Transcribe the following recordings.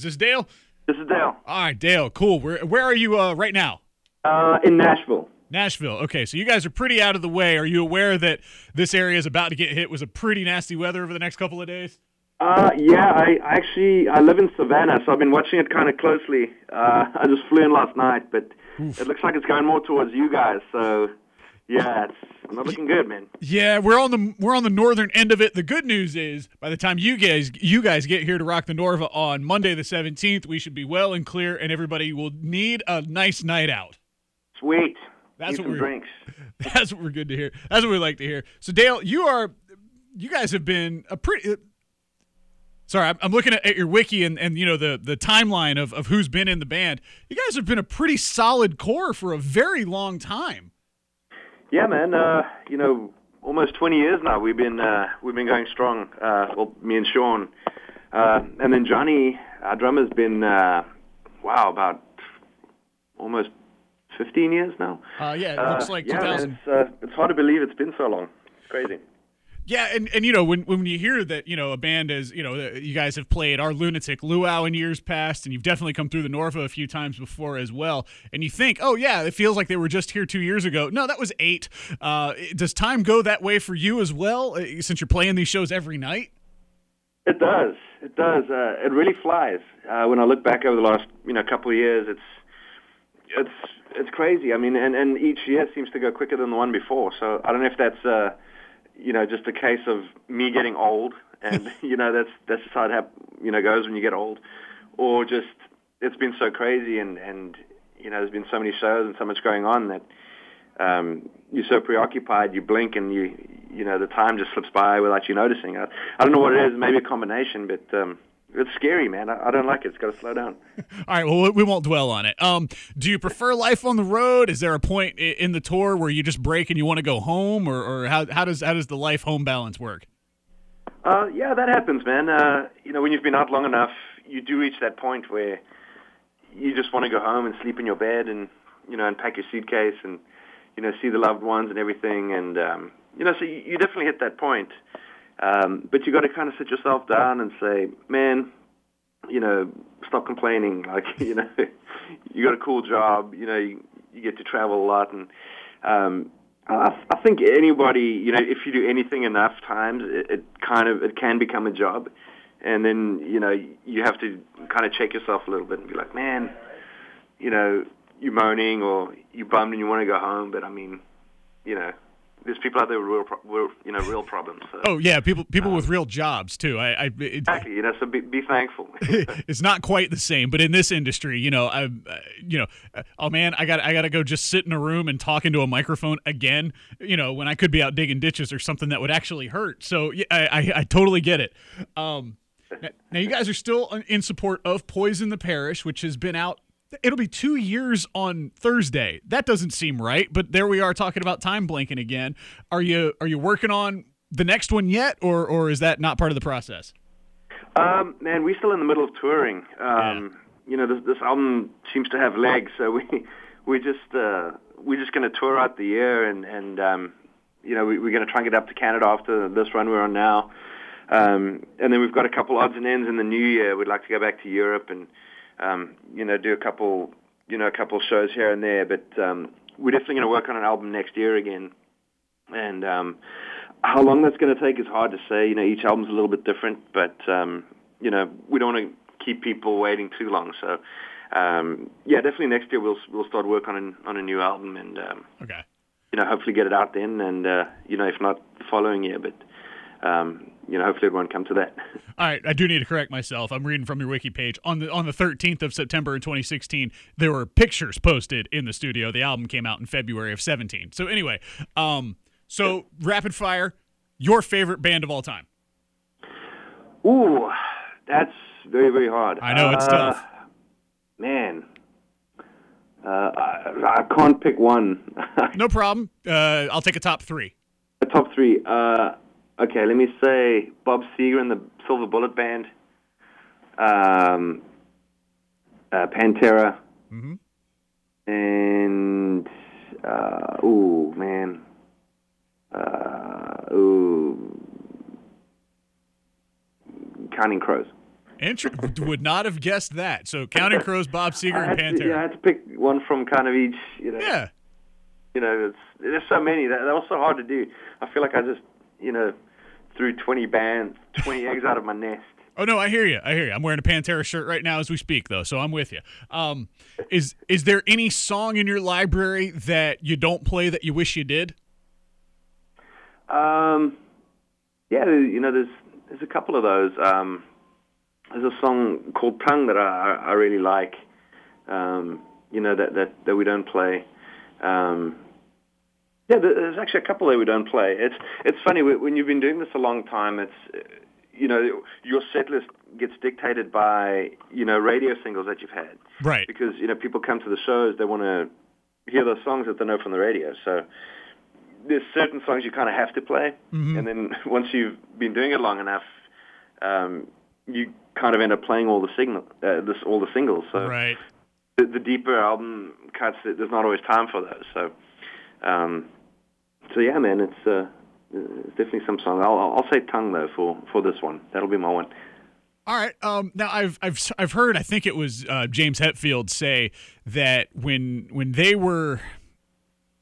Is this Dale? This is Dale. All right, Dale. Cool. Where where are you uh, right now? Uh, in Nashville. Nashville. Okay, so you guys are pretty out of the way. Are you aware that this area is about to get hit with a pretty nasty weather over the next couple of days? Uh, yeah, I actually I live in Savannah, so I've been watching it kind of closely. Uh, I just flew in last night, but Oof. it looks like it's going more towards you guys. So yeah, it's not looking good, man. Yeah, we're on the we're on the northern end of it. The good news is, by the time you guys you guys get here to rock the Norva on Monday the seventeenth, we should be well and clear, and everybody will need a nice night out. Sweet. That's need what we're drinks. That's what we're good to hear. That's what we like to hear. So Dale, you are you guys have been a pretty. Uh, sorry, I'm looking at, your wiki and, and you know the the timeline of, of who's been in the band. You guys have been a pretty solid core for a very long time. Yeah, man. Uh, you know, almost 20 years now. We've been uh, we've been going strong. Uh, well, me and Shaun, uh, and then Johnny, our drummer's been uh, wow about almost 15 years now. Uh, yeah, it looks like yeah, 2000. Man, it's, it's hard to believe it's been so long. It's crazy. Yeah, and, and you know when when you hear that you know a band as you know you guys have played our lunatic luau in years past, and you've definitely come through the Norva a few times before as well, and you think, oh yeah, it feels like they were just here two years ago. No, that was eight. Uh, does time go that way for you as well, uh, since you're playing these shows every night? It does. It does. Uh, it really flies. Uh, when I look back over the last you know couple of years, it's it's it's crazy. I mean, and and each year seems to go quicker than the one before. So I don't know if that's uh, you know, just a case of me getting old, and you know that's that's just how it hap- you know goes when you get old, or just it's been so crazy, and and you know there's been so many shows and so much going on that um, you're so preoccupied, you blink, and you you know the time just slips by without you noticing. I, I don't know what it is, maybe a combination, but um, it's scary, man. I, I don't like it. It's got to slow down. All right. Well, we won't dwell on it. Um, do you prefer life on the road? Is there a point in the tour where you just break and you want to go home, or, or how, how does how does the life home balance work? Uh, yeah, that happens, man. Uh, you know, when you've been out long enough, you do reach that point where you just want to go home and sleep in your bed, and you know, unpack your suitcase, and you know, see the loved ones and everything, and um, you know, so you, you definitely hit that point. Um, but you got to kind of sit yourself down and say, man, you know, stop complaining. Like, you know, you got a cool job. You know, you, you get to travel a lot, and um, I, I think anybody, you know, if you do anything enough times, it, it kind of it can become a job, and then you know you have to kind of check yourself a little bit and be like, man, you know, you moaning or you're bummed and you want to go home, but I mean, you know, there's people out there with real, real you know, real problems. So. Oh yeah, people people um, with real jobs too. I, I it, exactly. You know, so be, be thankful. it's not quite the same, but in this industry, you know, I, uh, you know, uh, oh man, I got I got to go just sit in a room and talk into a microphone again. You know, when I could be out digging ditches or something that would actually hurt. So yeah, I I, I totally get it. Um, now, you guys are still in support of Poison the Parish, which has been out it'll be two years on Thursday. That doesn't seem right, but there we are talking about time blanking again. Are you are you working on the next one yet, or or is that not part of the process? Um, man, we're still in the middle of touring. Um, yeah. You know, this, this album seems to have legs, so we we just uh, we're just going to tour out the year, and and um, you know we, we're going to try and get up to Canada after this run we're on now. Um, and then we've got a couple odds and ends in the new year. We'd like to go back to Europe and um, you know, do a couple, you know, a couple shows here and there. But um, we're definitely going to work on an album next year again. And um, how long that's going to take is hard to say. You know, each album's a little bit different, but um, you know, we don't want to keep people waiting too long. So, um, yeah, definitely next year we'll we'll start work on an, on a new album and um, okay, you know, hopefully get it out then, and uh, you know, if not the following year, but um, you know, hopefully everyone come to that. All right, I do need to correct myself. I'm reading from your wiki page on the on the 13th of September in 2016. There were pictures posted in the studio. The album came out in February of 17. So anyway, um, so rapid fire, your favorite band of all time? Ooh, that's very very hard. I know it's uh, tough. Man, uh, I, I, can't pick one. no problem. Uh, I'll take a top three. A top three. Okay, let me say Bob Seger and the Silver Bullet Band, um, uh, Pantera, mm-hmm. and uh, ooh man, uh, ooh, Counting Crows. Inter- would not have guessed that. So Counting Crows, Bob Seger, and had to, Pantera. yeah, I had to pick one from kind of each. You know, yeah. you know, it's, there's so many that that was so hard to do. I feel like I just, you know, threw 20 bands, 20 eggs out of my nest. Oh no, I hear you. I hear you. I'm wearing a Pantera shirt right now as we speak, though, so I'm with you. Um, is is there any song in your library that you don't play that you wish you did? Um, yeah, you know, there's there's a couple of those. Um, there's a song called Tongue that I I really like. Um, you know that that that we don't play. Um, yeah, there's actually a couple that we don't play. It's it's funny when you've been doing this a long time. It's you know your set list gets dictated by you know radio singles that you've had. Right. Because you know people come to the shows, they want to hear those songs that they know from the radio. So there's certain songs you kind of have to play, Mm-hmm. and then once you've been doing it long enough, um, you kind of end up playing all the signal, uh, this all the singles. So Right. the, the deeper album cuts, there's not always time for those. So, um, so yeah, man, it's, uh, it's definitely some song. I'll, I'll say tongue though for for this one. That'll be my one. All right. Um, now I've I've I've heard. I think it was uh, James Hetfield say that when when they were.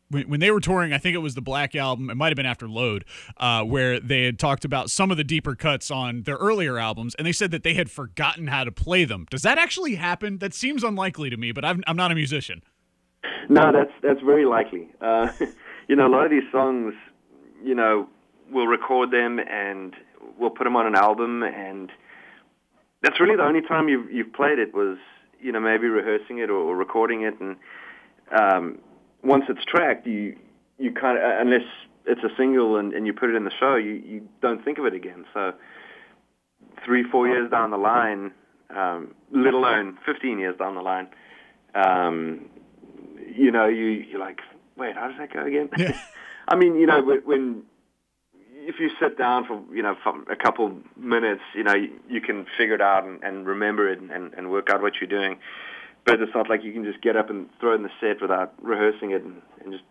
When, when they were touring, I think it was the Black Album. It might have been after Load, uh, where they had talked about some of the deeper cuts on their earlier albums, and they said that they had forgotten how to play them. Does that actually happen? That seems unlikely to me, but I'm, I'm not a musician. No, that's that's very likely. Uh, you know, a lot of these songs, you know, we'll record them and we'll put them on an album, and that's really the only time you've you've played it was, you know, maybe rehearsing it or, or recording it, and um, once it's tracked, you you kind of unless it's a single and, and you put it in the show, you you don't think of it again. So three, four years down the line, um, let alone fifteen years down the line. Um, you know, you you're like, wait, how does that go again? Yeah. I mean, you know, when, when if you sit down for you know for a couple minutes, you know, you, you can figure it out and, and remember it and, and work out what you're doing. But it's not like you can just get up and throw it in the set without rehearsing it and, and just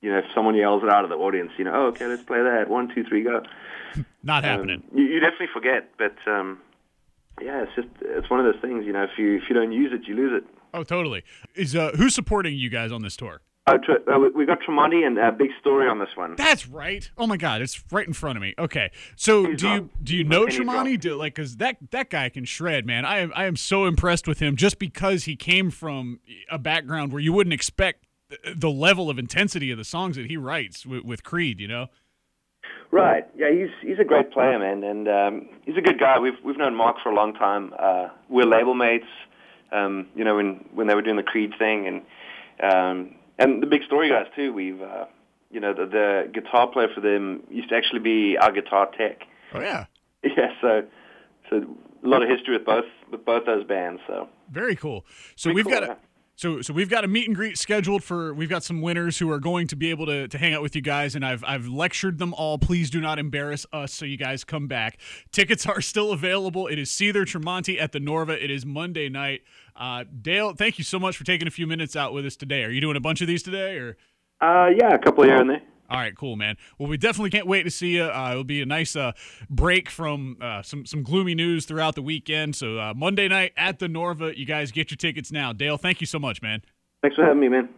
you know, if someone yells it out of the audience, you know, oh, okay, let's play that. One, two, three, go. Not Um, happening. you, you definitely forget, but um, yeah, it's just it's one of those things. You know, if you if you don't use it, you lose it. Oh, totally. Is uh, who's supporting you guys on this tour? Tr- uh, we- got Tremonti and a big story on this one. That's right. Oh my God, it's right in front of me. Okay, so He's do you do you know Tremonti? Do like because that that guy can shred, man. I am I am so impressed with him just because he came from a background where you wouldn't expect the- the level of intensity of the songs that he writes with, with Creed. You know. Right. Yeah, he's he's a great player, man, and um, he's a good guy. We've we've known Mark for a long time. Uh, we're label mates. Um, you know, when when they were doing the Creed thing, and um, and the big story guys too. We've uh, you know the, the guitar player for them used to actually be our guitar tech. Oh yeah. Yeah, so so a lot of history with both with both those bands. So Very cool. So Pretty we've cool, got yeah. So so we've got a meet and greet scheduled for we've got some winners who are going to be able to, to hang out with you guys and I've I've lectured them all. Please do not embarrass us so you guys come back. Tickets are still available. It is Seether Tremonti at the Norva. It is Monday night. Uh, Dale, thank you so much for taking a few minutes out with us today. Are you doing a bunch of these today or uh, yeah, a couple here and there. All right, cool, man. Well, we definitely can't wait to see you. Uh, it'll be a nice uh, break from uh, some some gloomy news throughout the weekend. So uh, Monday night at the Norva, you guys get your tickets now. Dale, thank you so much, man. Thanks for having me, man.